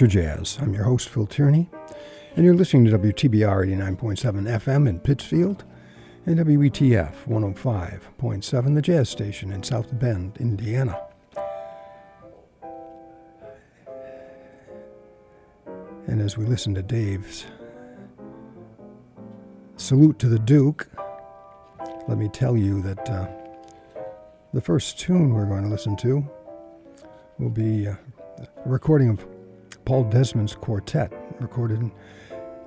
Berkshire Jazz. I'm your host, Phil Tierney, and you're listening to WTBR 89.7 FM in Pittsfield and WETF 105.7, the jazz station in South Bend, Indiana. And as we listen to Dave's salute to the Duke, let me tell you that uh, the first tune we're going to listen to will be uh, a recording of Paul Desmond's quartet, recorded in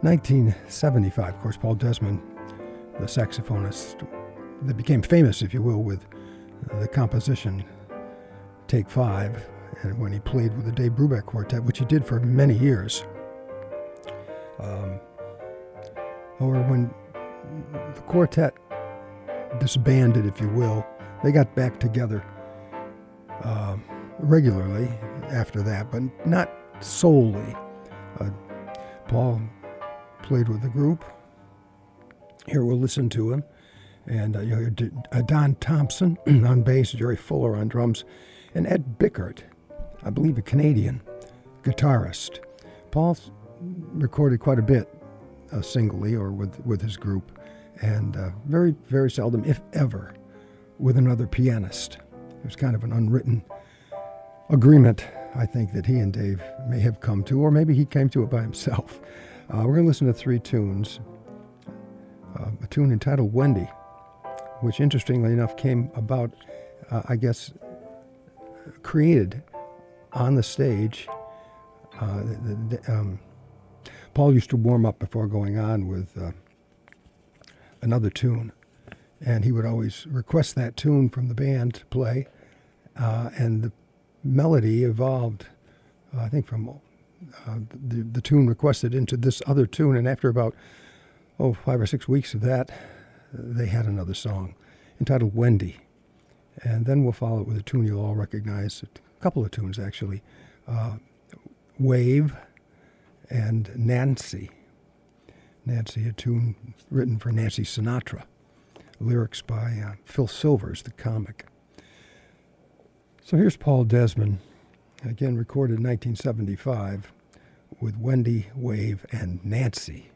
1975. Of course, Paul Desmond, the saxophonist that became famous, if you will, with the composition Take Five, and when he played with the Dave Brubeck Quartet, which he did for many years. Um, or when the quartet disbanded, if you will, they got back together uh, regularly after that, but not solely. Uh, Paul played with the group. Here we'll listen to him. And uh, uh, Don Thompson on bass, Jerry Fuller on drums, and Ed Bickert, I believe a Canadian guitarist. Paul recorded quite a bit uh, singly or with, with his group, and uh, very, very seldom, if ever, with another pianist. It was kind of an unwritten agreement, I think, that he and Dave may have come to, or maybe he came to it by himself. Uh, we're going to listen to three tunes. Uh, a tune entitled Wendy, which interestingly enough came about, uh, I guess, created on the stage. Uh, the, the, um, Paul used to warm up before going on with uh, another tune, and he would always request that tune from the band to play, uh, and the melody evolved, uh, I think, from uh, the, the tune requested into this other tune, and after about oh five or six weeks of that, they had another song entitled Wendy, and then we'll follow it with a tune you'll all recognize, a couple of tunes actually, uh, Wave and Nancy. Nancy, a tune written for Nancy Sinatra. Lyrics by uh, Phil Silvers, the comic. So here's Paul Desmond, again recorded in 1975 with Wendy, Wave, and Nancy.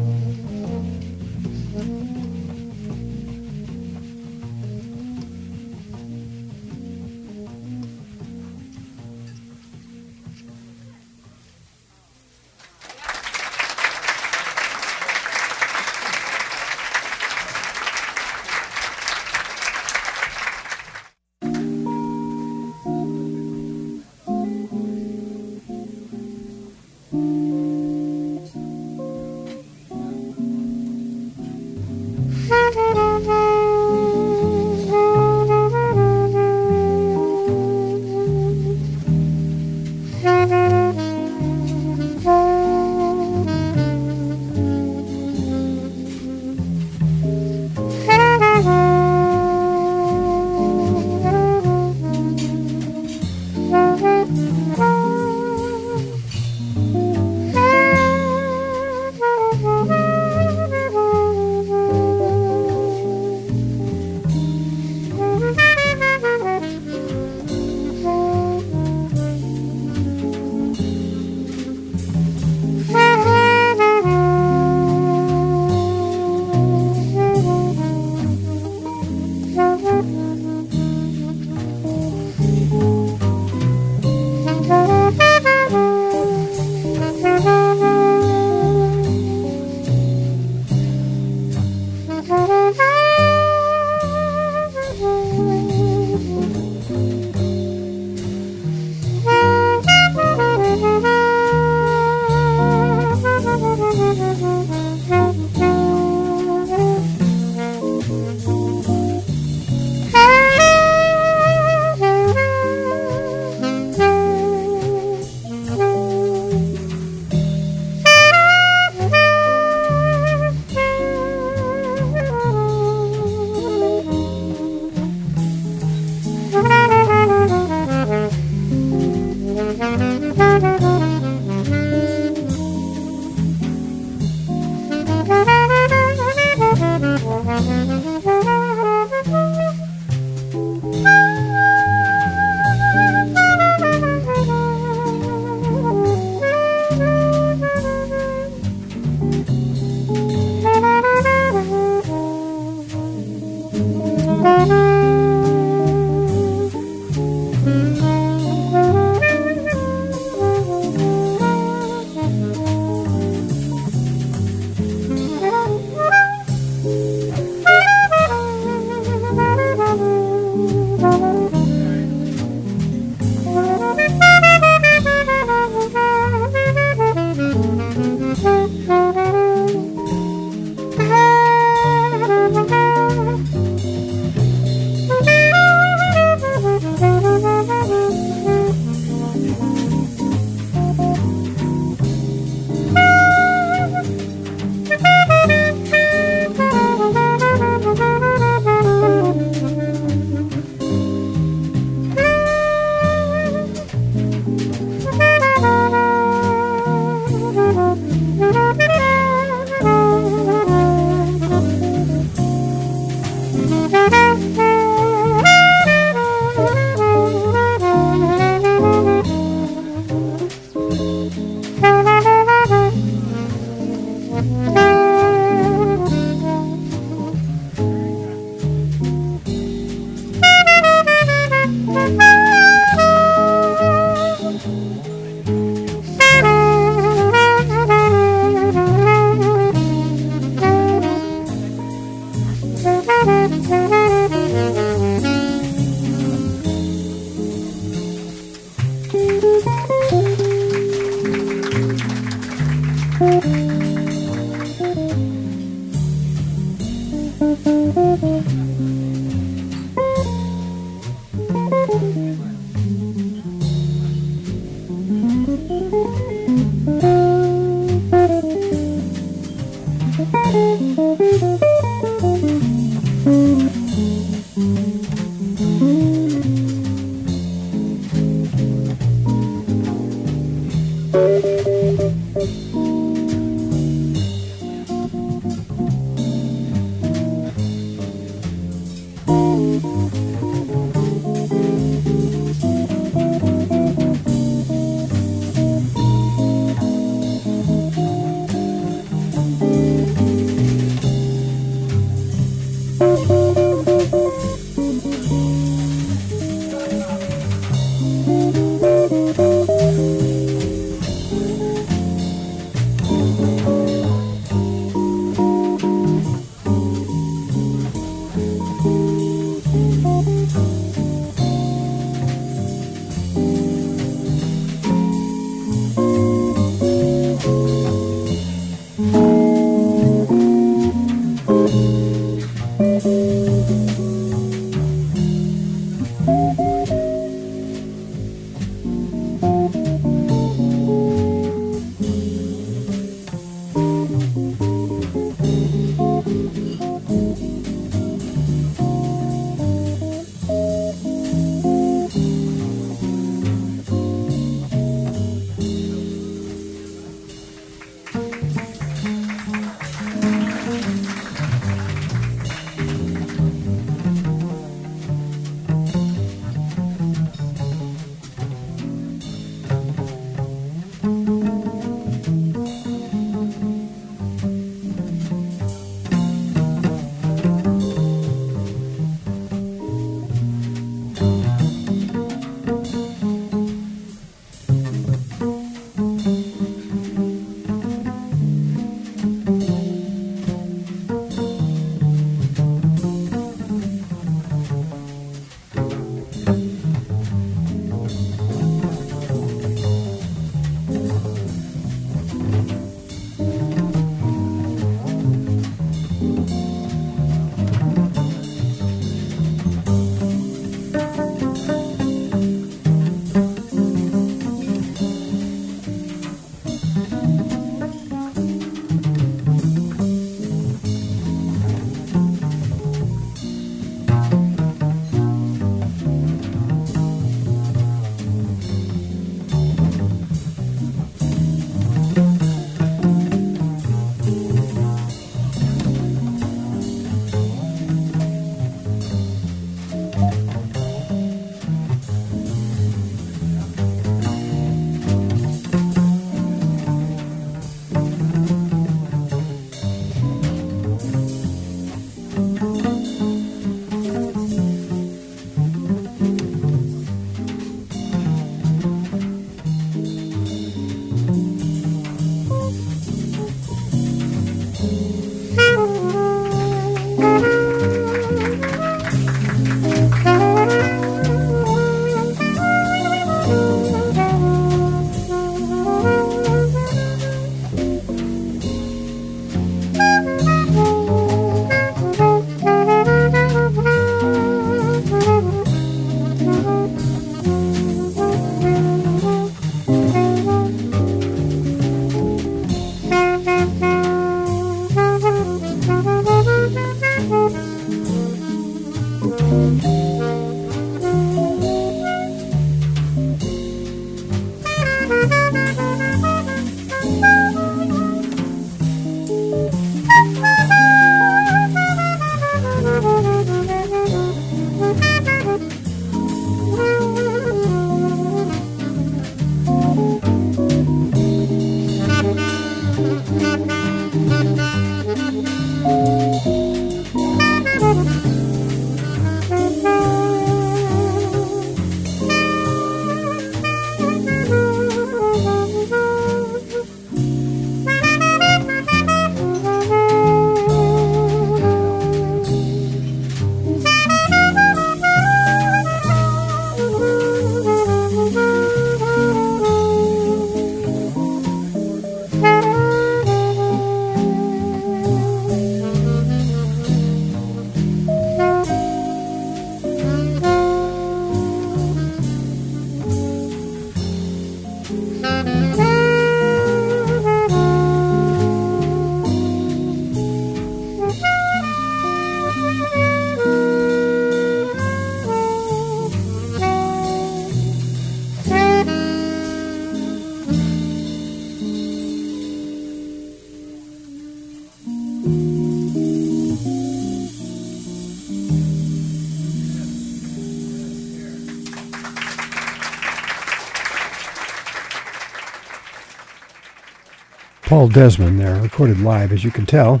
Paul Desmond there, recorded live, as you can tell.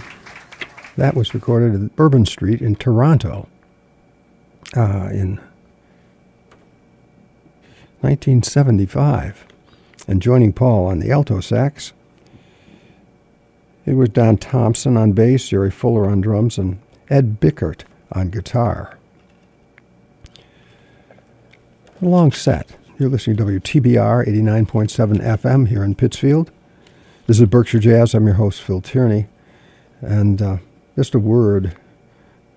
That was recorded at Bourbon Street in Toronto uh, in 1975. And joining Paul on the alto sax, it was Don Thompson on bass, Jerry Fuller on drums, and Ed Bickert on guitar. A long set. You're listening to WTBR 89.7 FM here in Pittsfield. This is Berkshire Jazz. I'm your host, Phil Tierney. And uh, just a word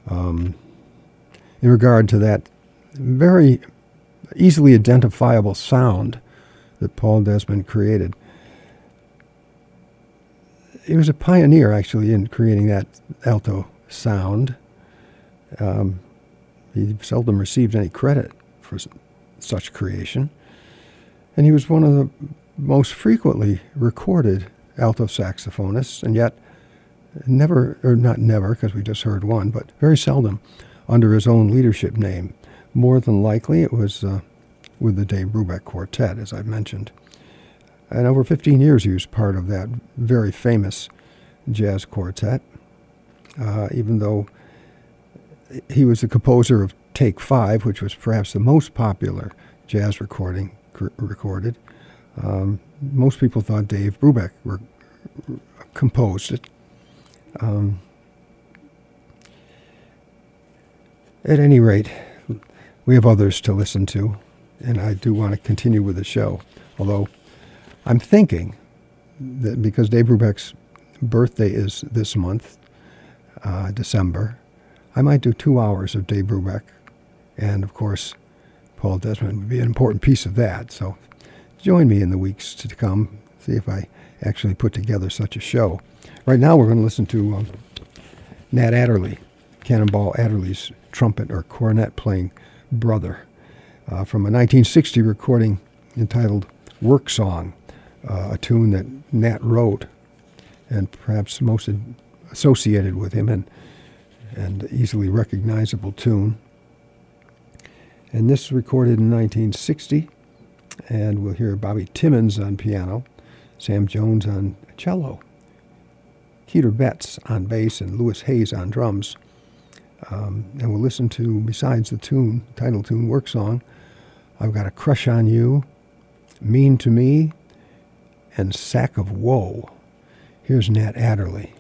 um, in regard to that very easily identifiable sound that Paul Desmond created. He was a pioneer, actually, in creating that alto sound. Um, he seldom received any credit for such creation. And he was one of the most frequently recorded alto saxophonists, and yet never, or not never, because we just heard one, but very seldom under his own leadership name. More than likely, it was uh, with the Dave Brubeck Quartet, as I've mentioned. And over 15 years, he was part of that very famous jazz quartet, uh, even though he was the composer of Take Five, which was perhaps the most popular jazz recording recorded. Um, most people thought Dave Brubeck were, composed it. Um, at any rate, we have others to listen to, and I do want to continue with the show. Although I'm thinking that because Dave Brubeck's birthday is this month, uh, December, I might do two hours of Dave Brubeck, and of course, Paul Desmond would be an important piece of that. So join me in the weeks to come, see if I actually put together such a show. Right now, we're going to listen to um, Nat Adderley, Cannonball Adderley's trumpet or cornet playing brother, uh, from a 1960 recording entitled Work Song, uh, a tune that Nat wrote and perhaps most associated with him and, and easily recognizable tune. And this recorded in 1960, and we'll hear Bobby Timmons on piano, Sam Jones on cello, Keter Betts on bass, and Louis Hayes on drums. Um, and we'll listen to, besides the tune, title tune, work song, I've Got a Crush on You, Mean to Me, and Sack of Woe. Here's Nat Adderley.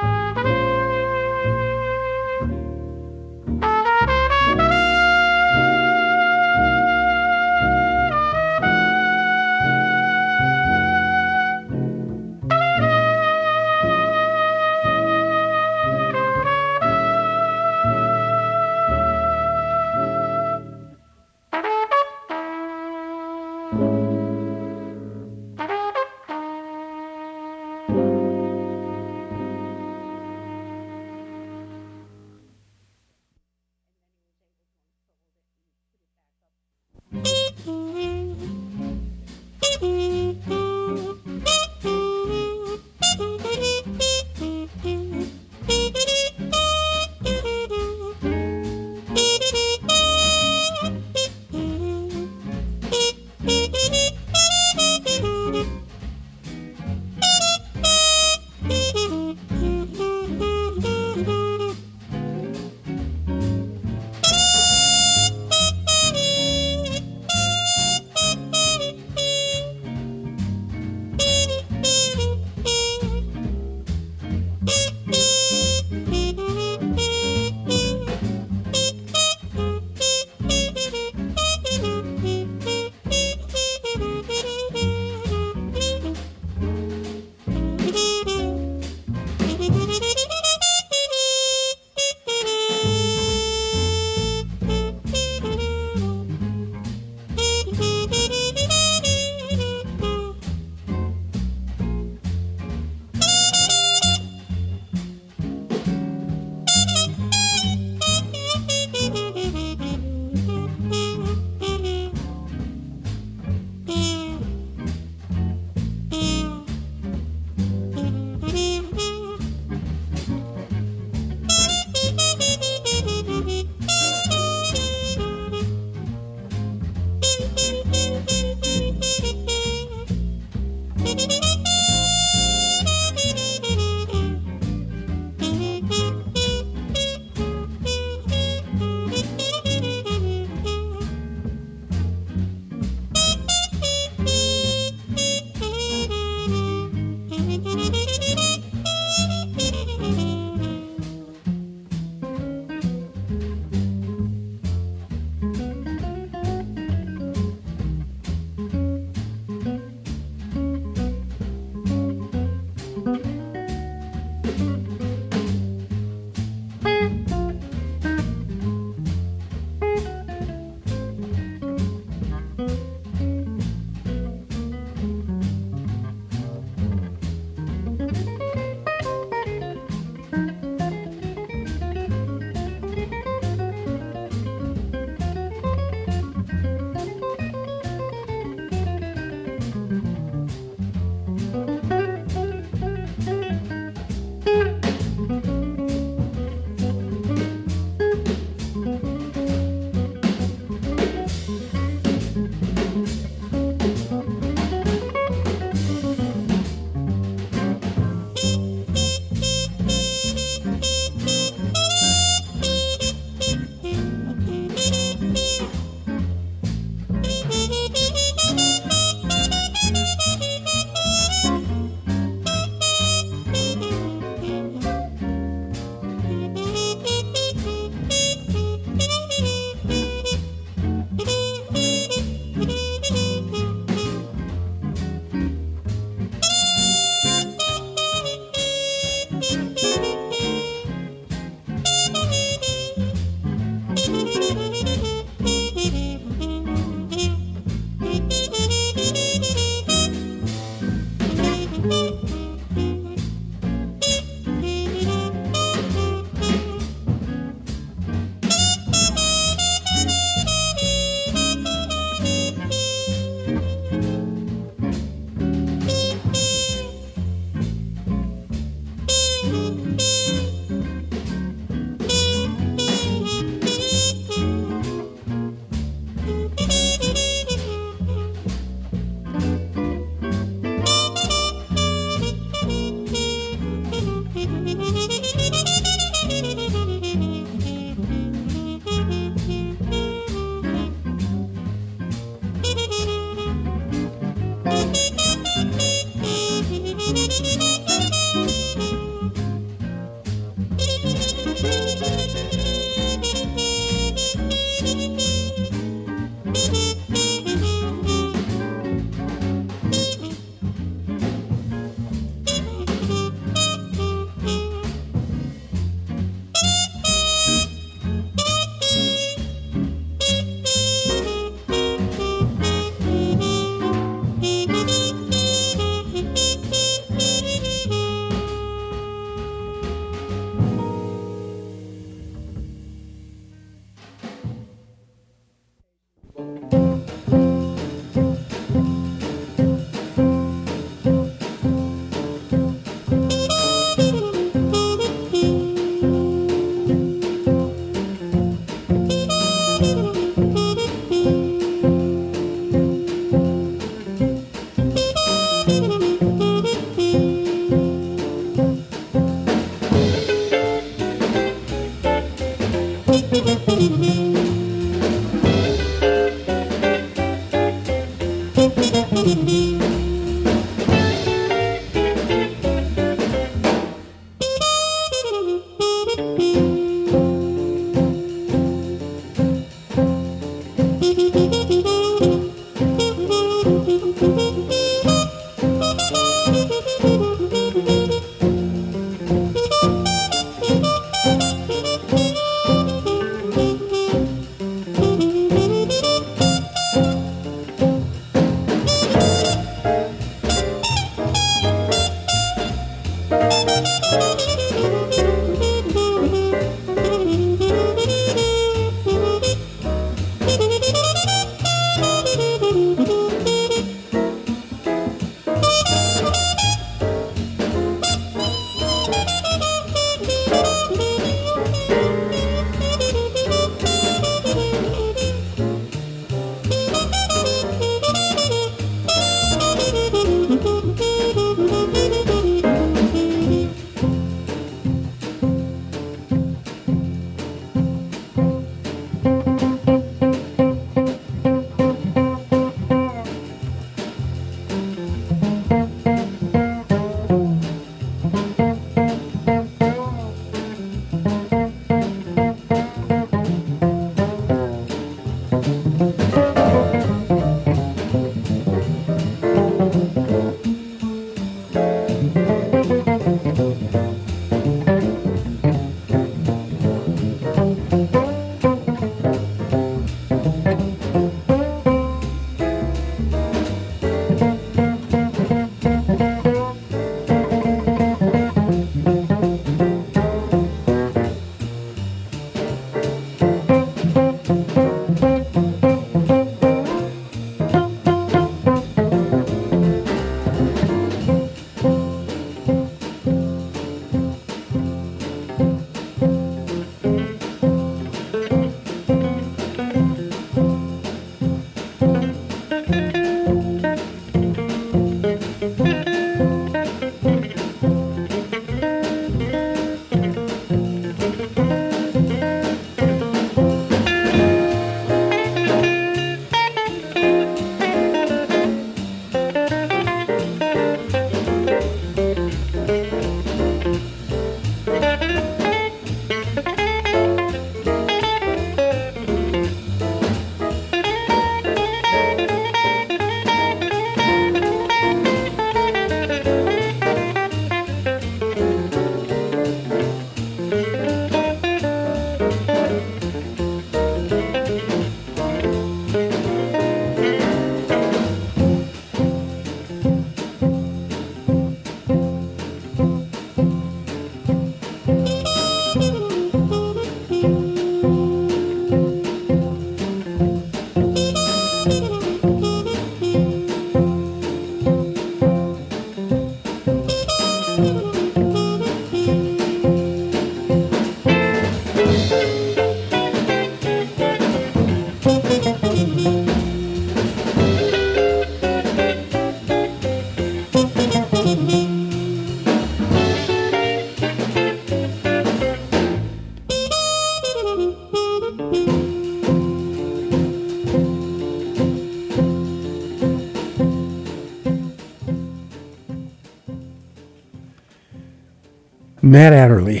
Nat Adderley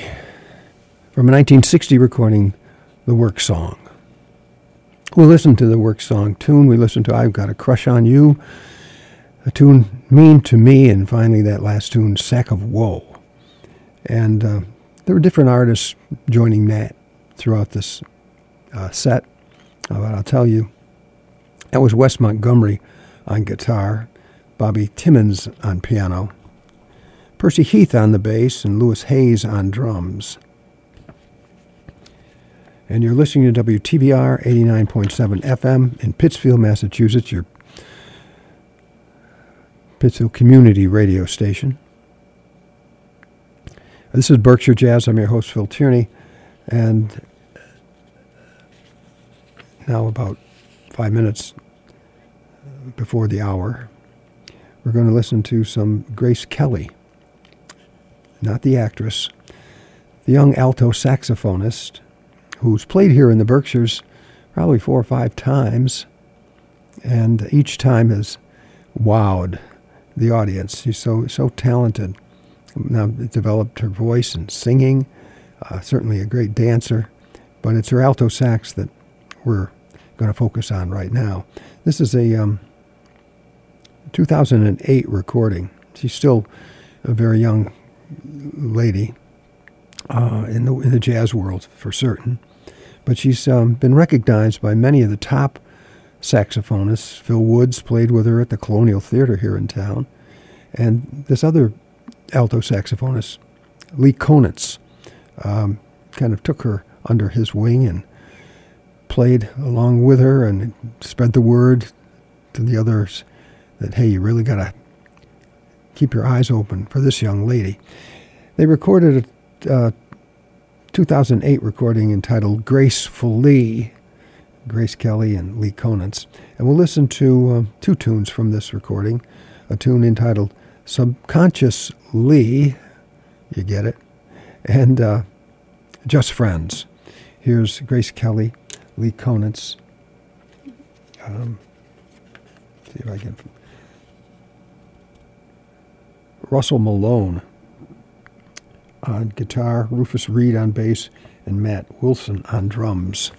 from a 1960 recording, The Work Song. We'll listen to the work song tune. We listen to I've Got a Crush on You, a tune Mean to Me, and finally that last tune, Sack of Woe. And uh, there were different artists joining Nat throughout this uh, set. Uh, but I'll tell you, that was Wes Montgomery on guitar, Bobby Timmons on piano, Percy Heath on the bass, and Louis Hayes on drums. And you're listening to WTBR 89.7 FM in Pittsfield, Massachusetts, your Pittsfield Community Radio Station. This is Berkshire Jazz. I'm your host, Phil Tierney. And now, about five minutes before the hour, we're going to listen to some Grace Kelly, not the actress, the young alto saxophonist who's played here in the Berkshires probably four or five times, and each time has wowed the audience. She's so so talented. Now developed her voice and singing. Uh, certainly a great dancer, but it's her alto sax that we're going to focus on right now. This is a um, 2008 recording. She's still a very young lady uh, in the in the jazz world for certain, but she's um, been recognized by many of the top saxophonists. Phil Woods played with her at the Colonial Theater here in town, and this other alto saxophonist, Lee Konitz, um, kind of took her under his wing and played along with her and spread the word to the others that hey, you really got to keep your eyes open for this young lady. They recorded a uh, 2008 recording entitled Gracefully, Grace Kelly and Lee Konitz. And we'll listen to uh, two tunes from this recording a tune entitled Subconscious-Lee, you get it, and uh, Just Friends. Here's Grace Kelly, Lee Konitz. Um, see if I can. Russell Malone on guitar, Rufus Reid on bass, and Matt Wilson on drums.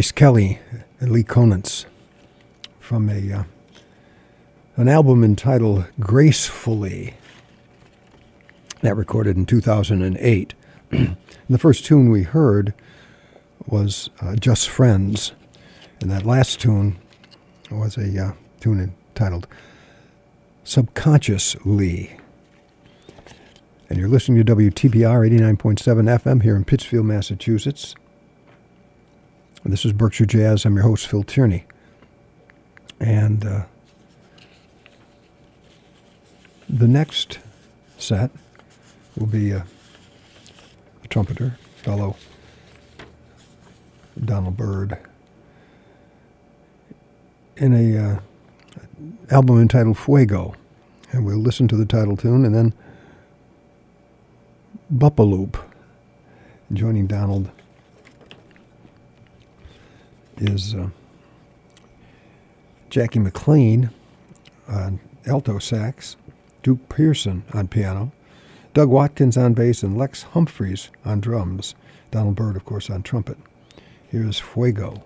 Grace Kelly and Lee Konitz from a uh, an album entitled GRACEfullee. That recorded in 2008. the first tune we heard was uh, Just Friends, and that last tune was a uh, tune entitled Subconscious-Lee. And you're listening to WTBR 89.7 FM here in Pittsfield, Massachusetts. This is Berkshire Jazz. I'm your host, Phil Tierney. And uh, the next set will be a, a trumpeter, fellow Donald Byrd, in a uh, album entitled Fuego. And we'll listen to the title tune and then Bup a Loup. Joining Donald is uh, Jackie McLean on alto sax, Duke Pearson on piano, Doug Watkins on bass, and Lex Humphries on drums. Donald Byrd, of course, on trumpet. Here's Fuego.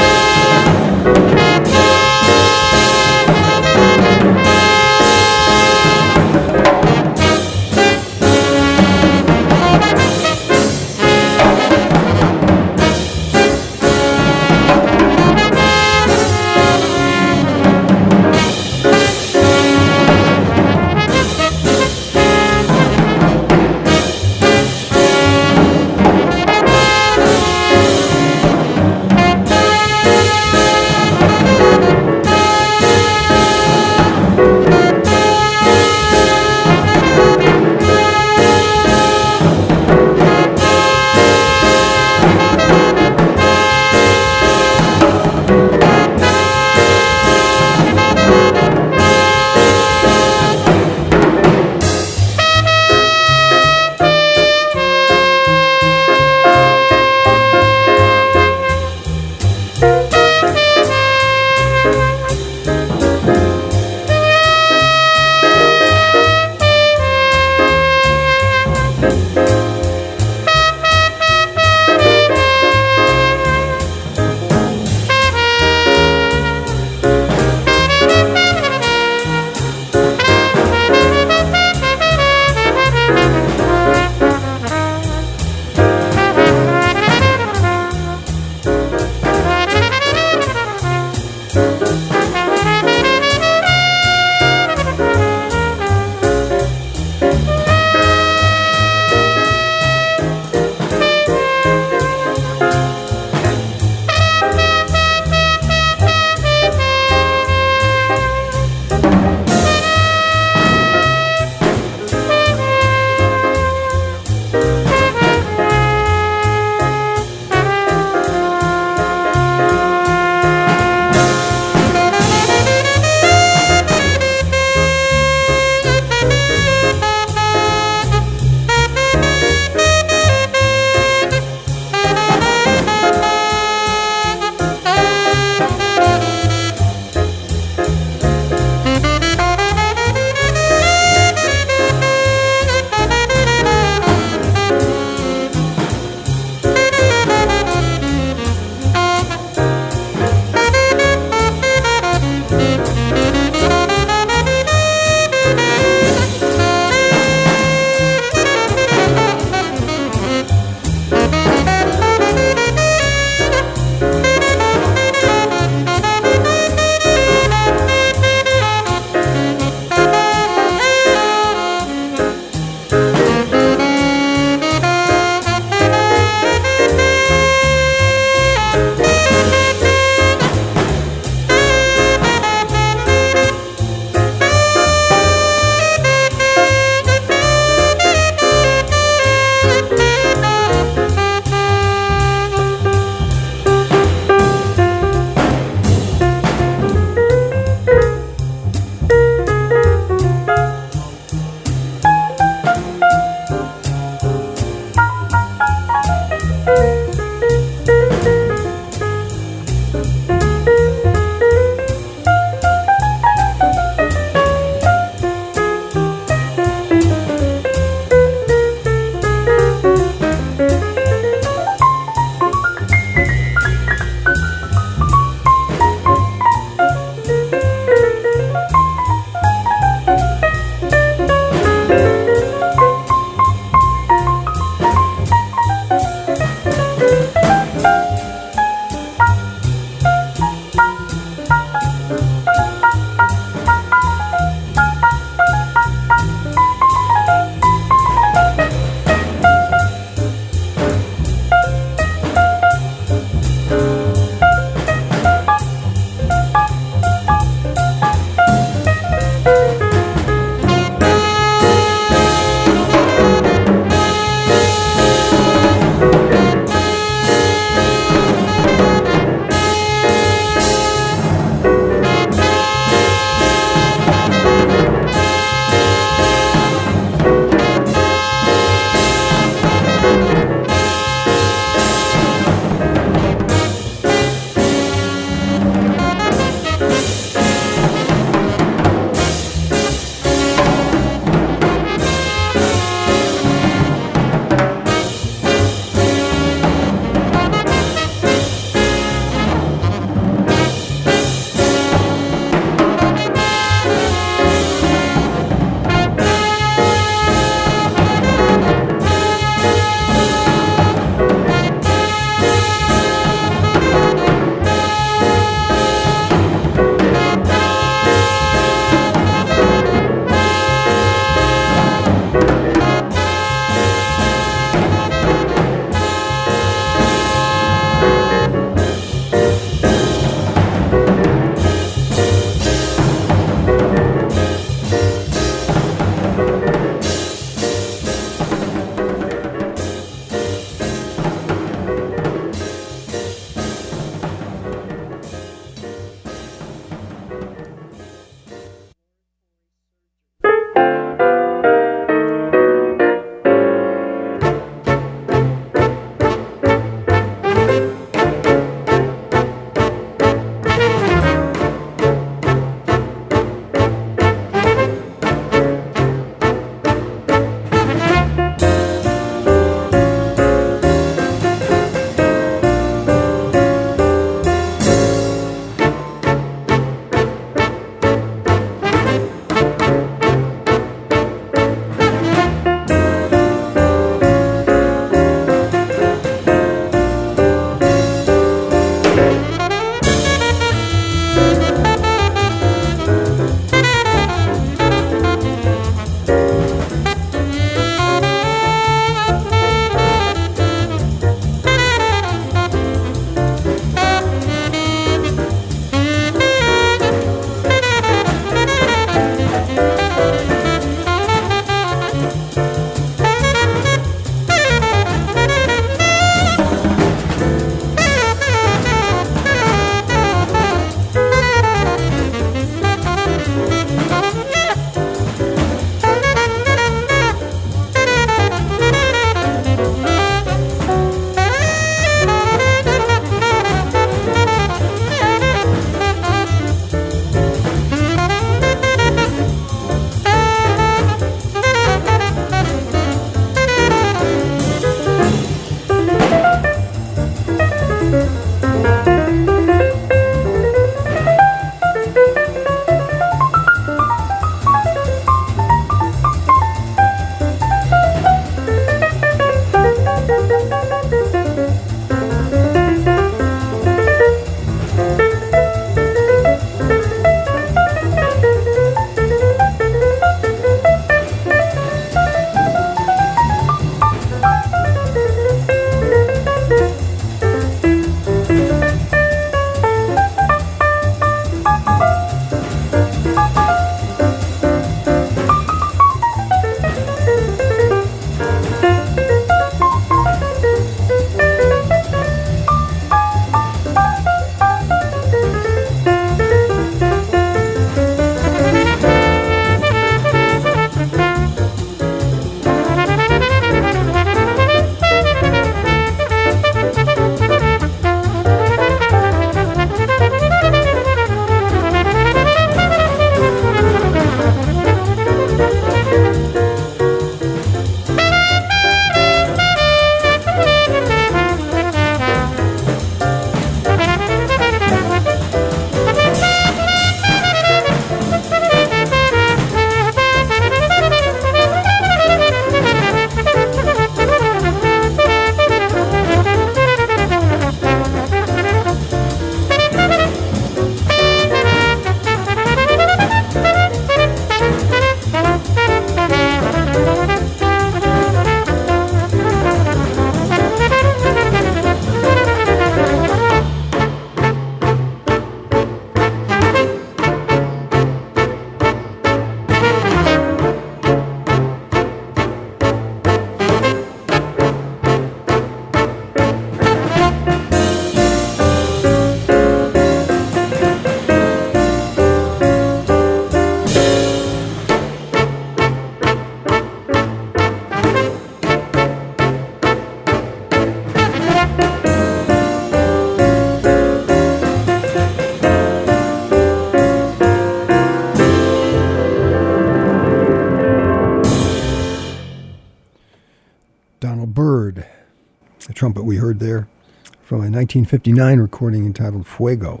1959 recording entitled Fuego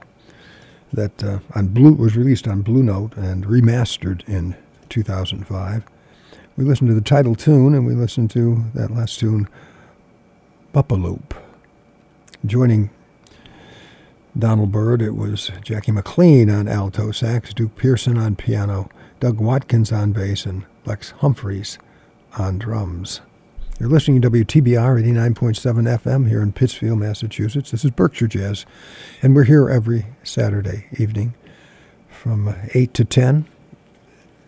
that uh, on Blue was released on Blue Note and remastered in 2005. We listened to the title tune and we listened to that last tune, Bup a Loup. Joining Donald Byrd, it was Jackie McLean on alto sax, Duke Pearson on piano, Doug Watkins on bass, and Lex Humphries on drums. You're listening to WTBR 89.7 FM here in Pittsfield, Massachusetts. This is Berkshire Jazz, and we're here every Saturday evening from 8 to 10.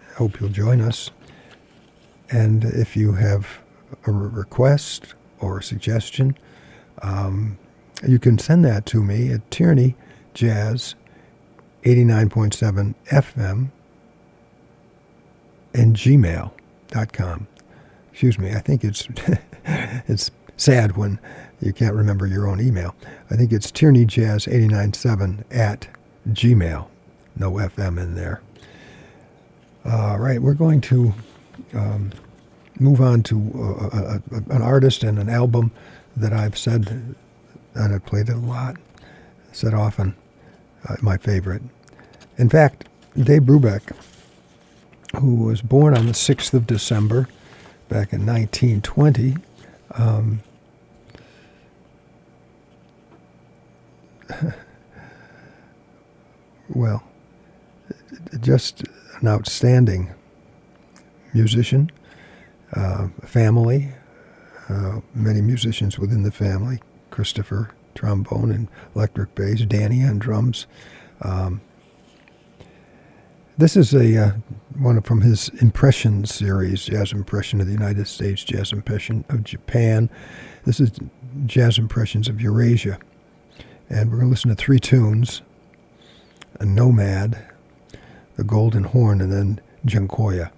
I hope you'll join us. And if you have a request or a suggestion, um, you can send that to me at Tierney Jazz 89.7 FM and gmail.com excuse me, I think it's it's sad when you can't remember your own email. I think it's tierneyjazz897 at gmail. No FM in there. All right, we're going to um, move on to a, a, an artist and an album that I've said, and I've played it a lot, said often, uh, my favorite. In fact, Dave Brubeck, who was born on the 6th of December, back in 1920. Um, well, just an outstanding musician, uh, family, uh, many musicians within the family. Christopher, trombone and electric bass, Danny on drums. Um, this is a uh, one from his Impression series, Jazz Impression of the United States, Jazz Impression of Japan. This is Jazz Impressions of Eurasia. And we're going to listen to three tunes a Nomad, the Golden Horn, and then Dziękuję.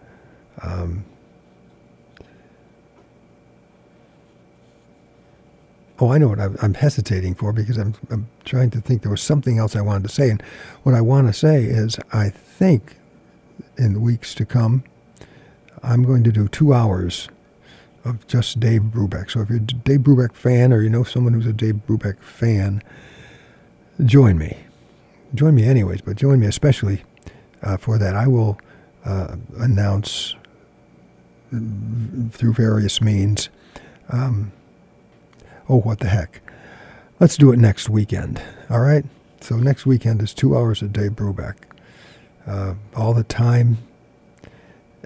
Um, oh, I know what I'm, hesitating for because I'm, I'm trying to think there was something else I wanted to say. And what I want to say is I think in the weeks to come, I'm going to do two hours of just Dave Brubeck. So if you're a Dave Brubeck fan or you know someone who's a Dave Brubeck fan, join me. Join me anyways, but join me especially uh, for that. I will uh, announce through various means. Um, oh, what the heck. Let's do it next weekend, all right? So next weekend is two hours a day Brubeck uh, all the time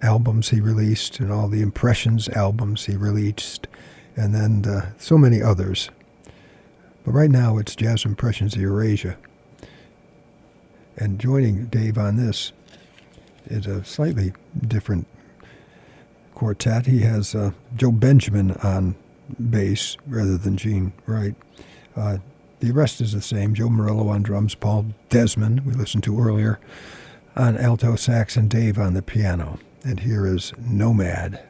albums he released and all the impressions albums he released, and then uh, so many others. But right now it's Jazz Impressions of Eurasia. And joining Dave on this is a slightly different quartet. He has uh, Joe Benjamin on bass rather than Gene Wright. Uh, the rest is the same. Joe Morello on drums, Paul Desmond, we listened to earlier, on alto sax and Dave on the piano. And here is Nomad.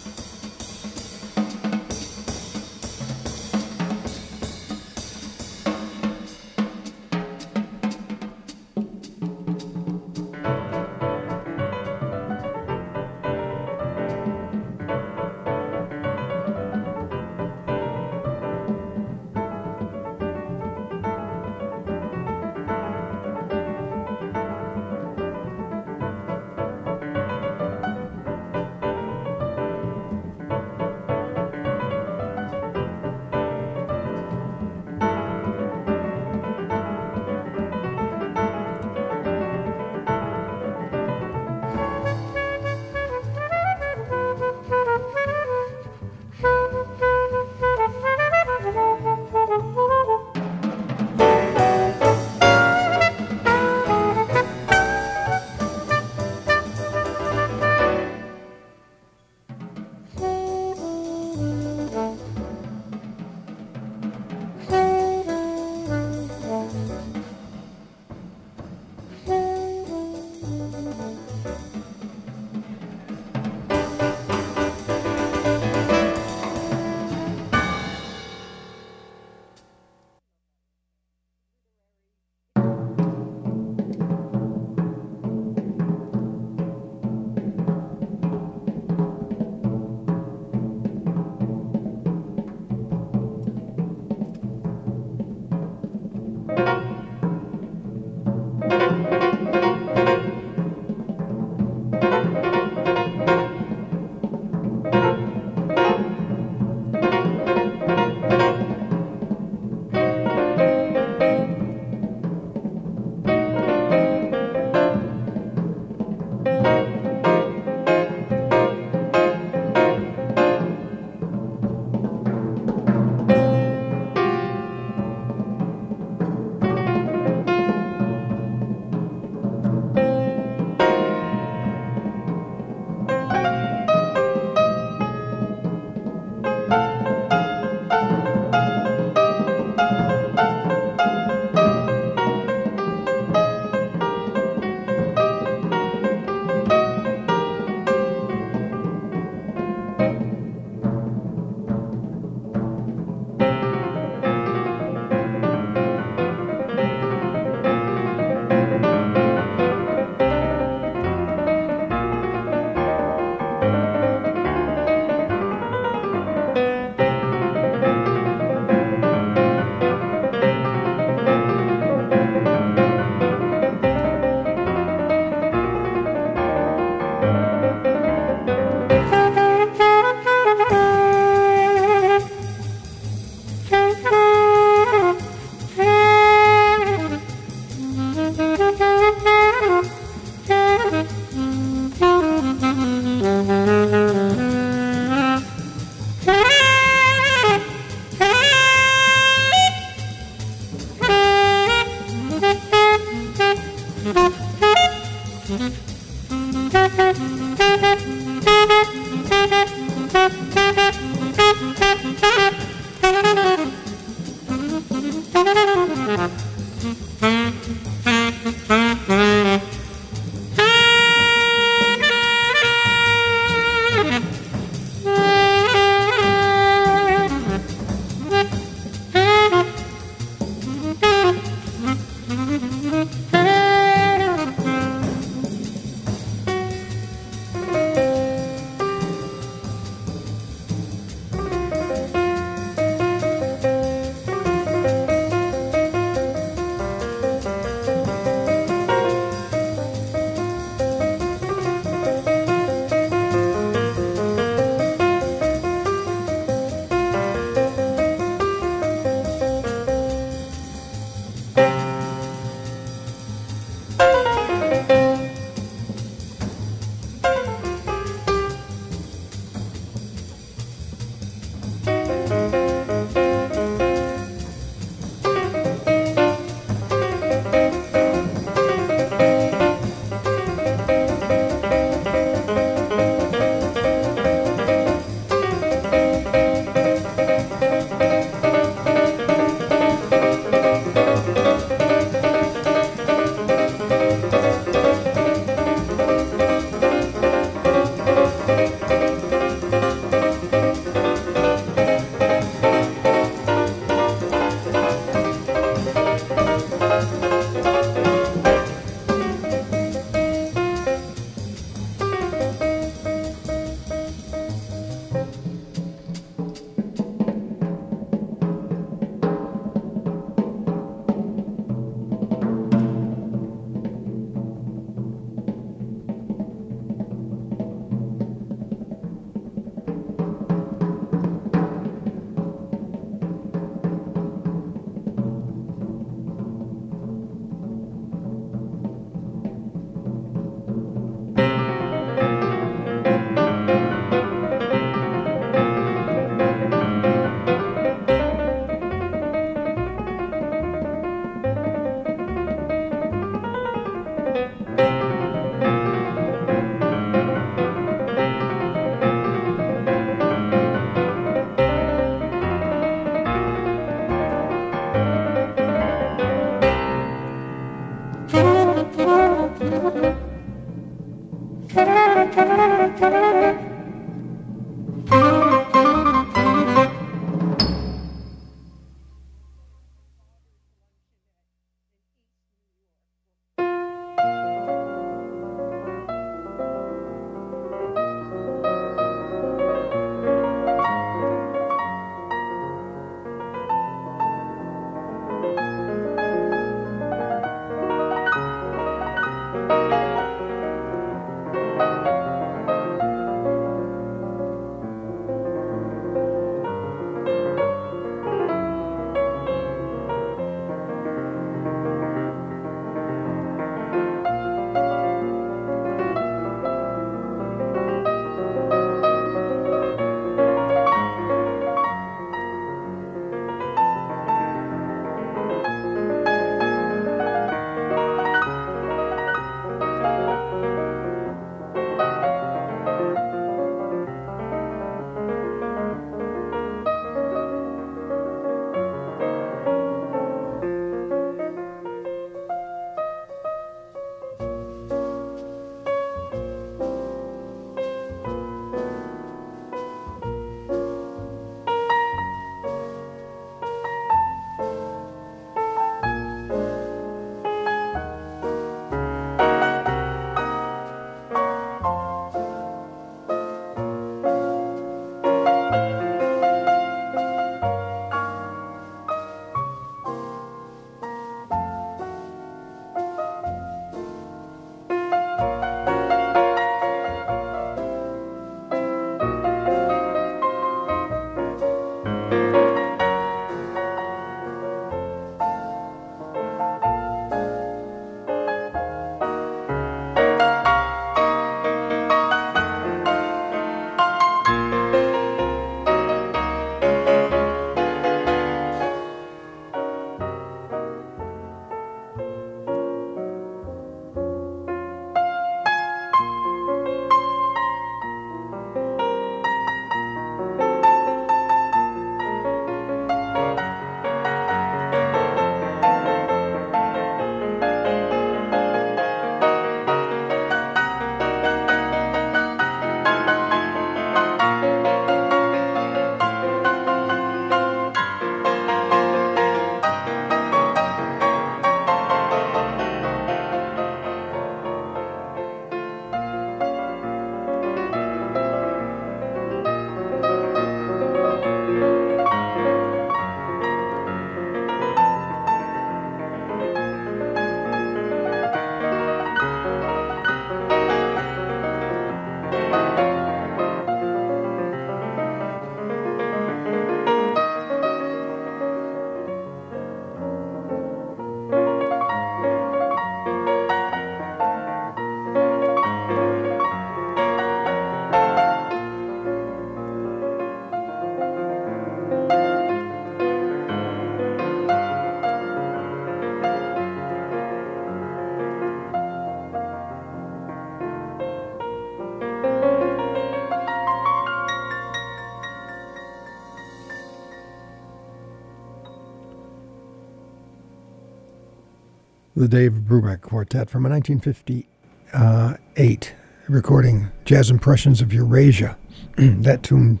The Dave Brubeck Quartet from a 1958 recording Jazz Impressions of Eurasia. that tune,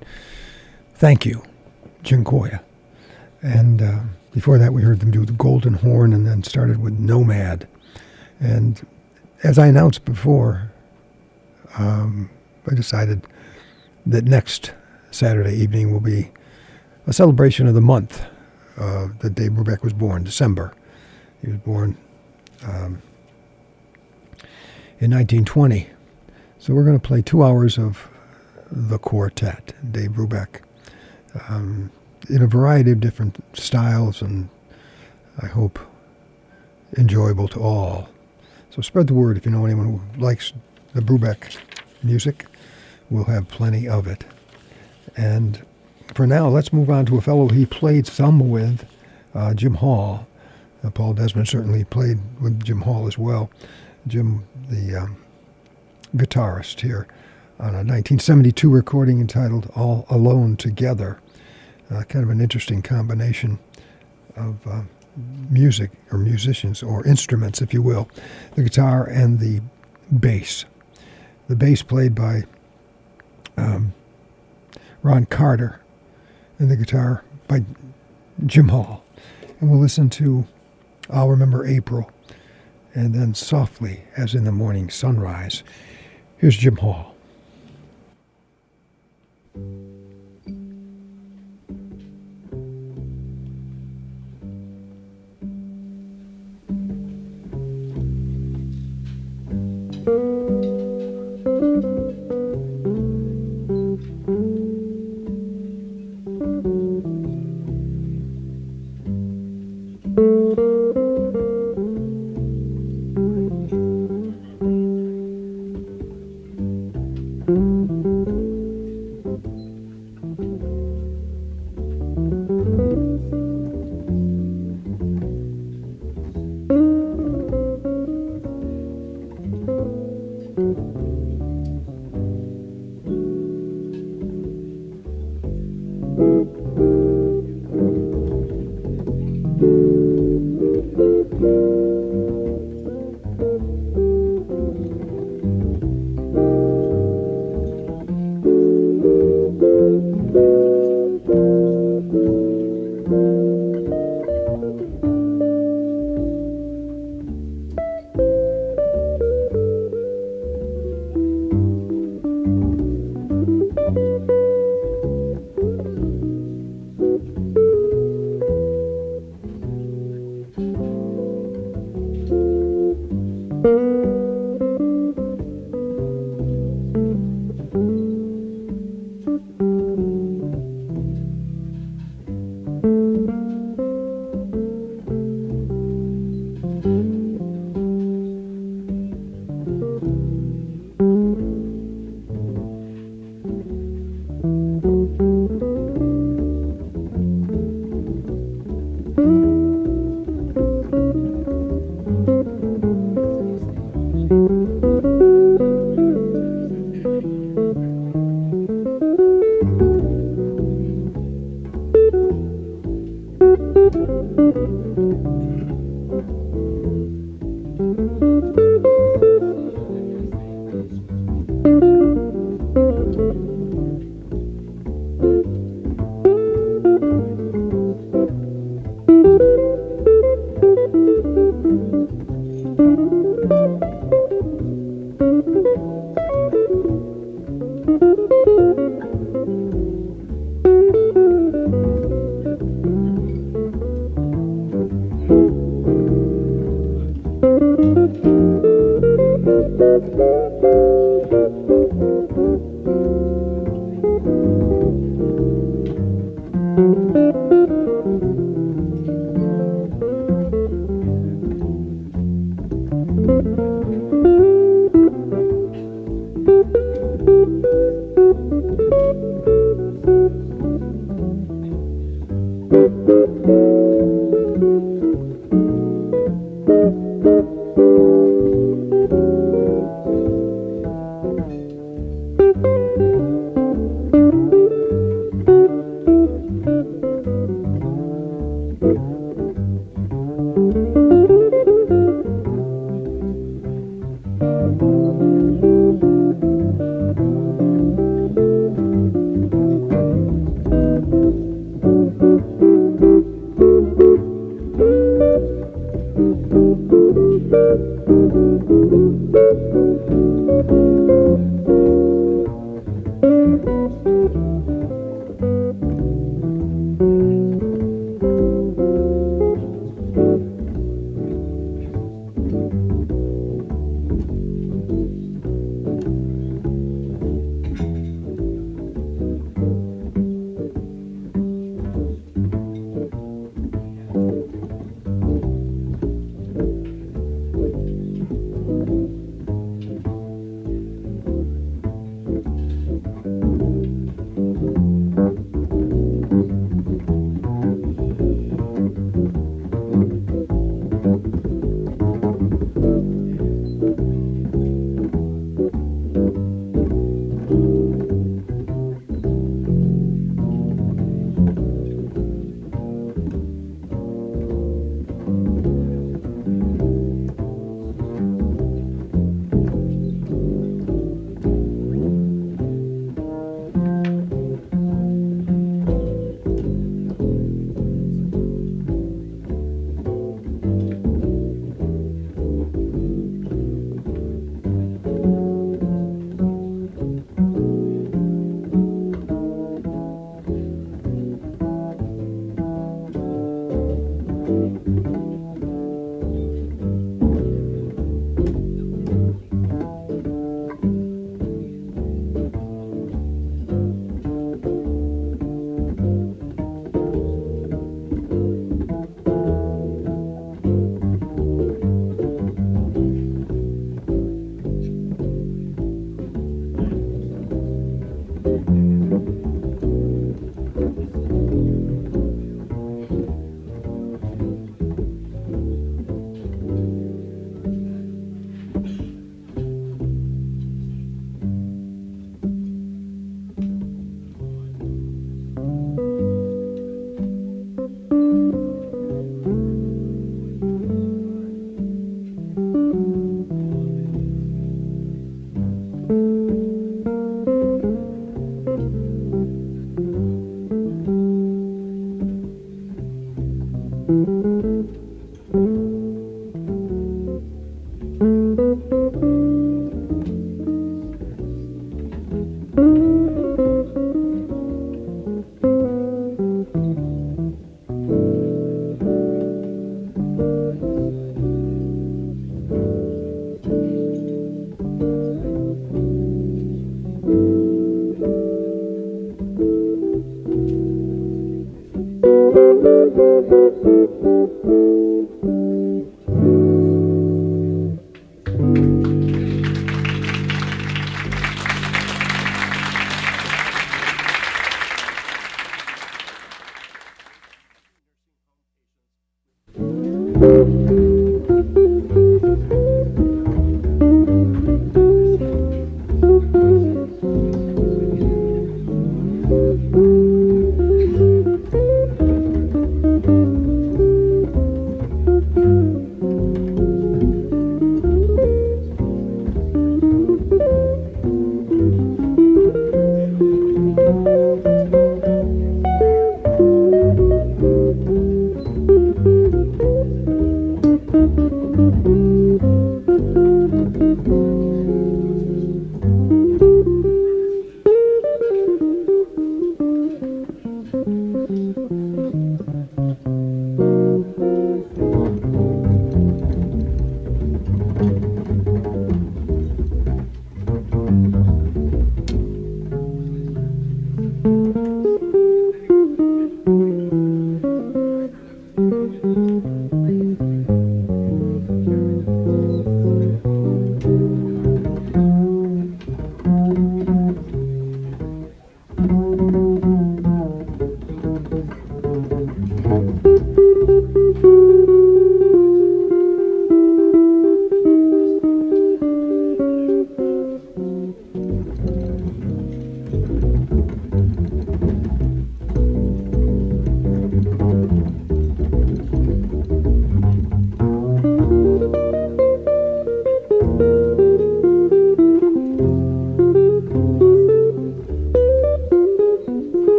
Thank You, Dziekuje. And uh, before that, we heard them do the Golden Horn and then started with Nomad. And as I announced before, um, I decided that next Saturday evening will be a celebration of the month uh, that Dave Brubeck was born, December. He was born um, in 1920. So we're going to play two hours of the quartet, Dave Brubeck, um, in a variety of different styles and I hope enjoyable to all. So spread the word if you know anyone who likes the Brubeck music. We'll have plenty of it. And for now, let's move on to a fellow he played some with, uh, Jim Hall. Uh, Paul Desmond certainly played with Jim Hall as well. Jim, the um, guitarist here, on a 1972 recording entitled All Alone Together. Uh, kind of an interesting combination of uh, music, or musicians, or instruments, if you will. The guitar and the bass. The bass played by um, Ron Carter, and the guitar by Jim Hall. And we'll listen to I'll Remember April, and then Softly as in the Morning Sunrise. Here's Jim Hall.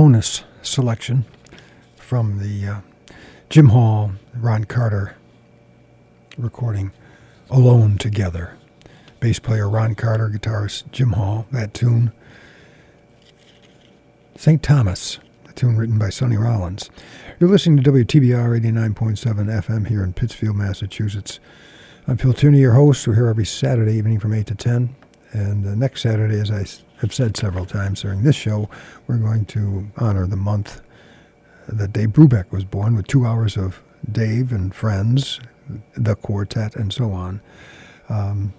Bonus selection from the uh, Jim Hall, Ron Carter recording Alone Together. Bass player Ron Carter, guitarist Jim Hall, that tune. St. Thomas, a tune written by Sonny Rollins. You're listening to WTBR 89.7 FM here in Pittsfield, Massachusetts. I'm Phil Tierney, your host. We're here every Saturday evening from 8 to 10. And uh, next Saturday, as I have said several times during this show, we're going to honor the month that Dave Brubeck was born with two hours of Dave and friends, the quartet, and so on. Um,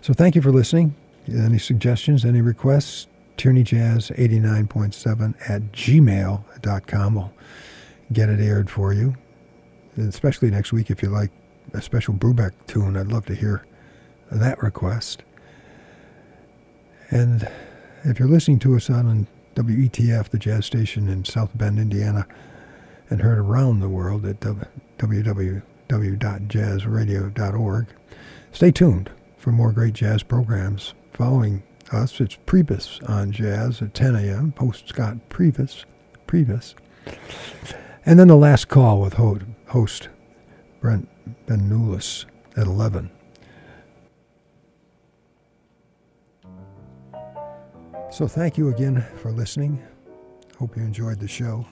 so thank you for listening. Any suggestions, any requests? TierneyJazz89.7 at gmail.com. We'll get it aired for you. And especially next week if you like a special Brubeck tune. I'd love to hear that request. And if you're listening to us on WETF, the jazz station in South Bend, Indiana, and heard around the world at www.jazzradio.org, stay tuned for more great jazz programs. Following us, it's Priebus on Jazz at 10 a.m., post Scott Priebus. Priebus. And then the last call with host Brent Benulis at 11. So thank you again for listening. Hope you enjoyed the show.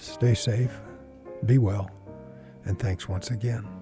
Stay safe, be well, and thanks once again.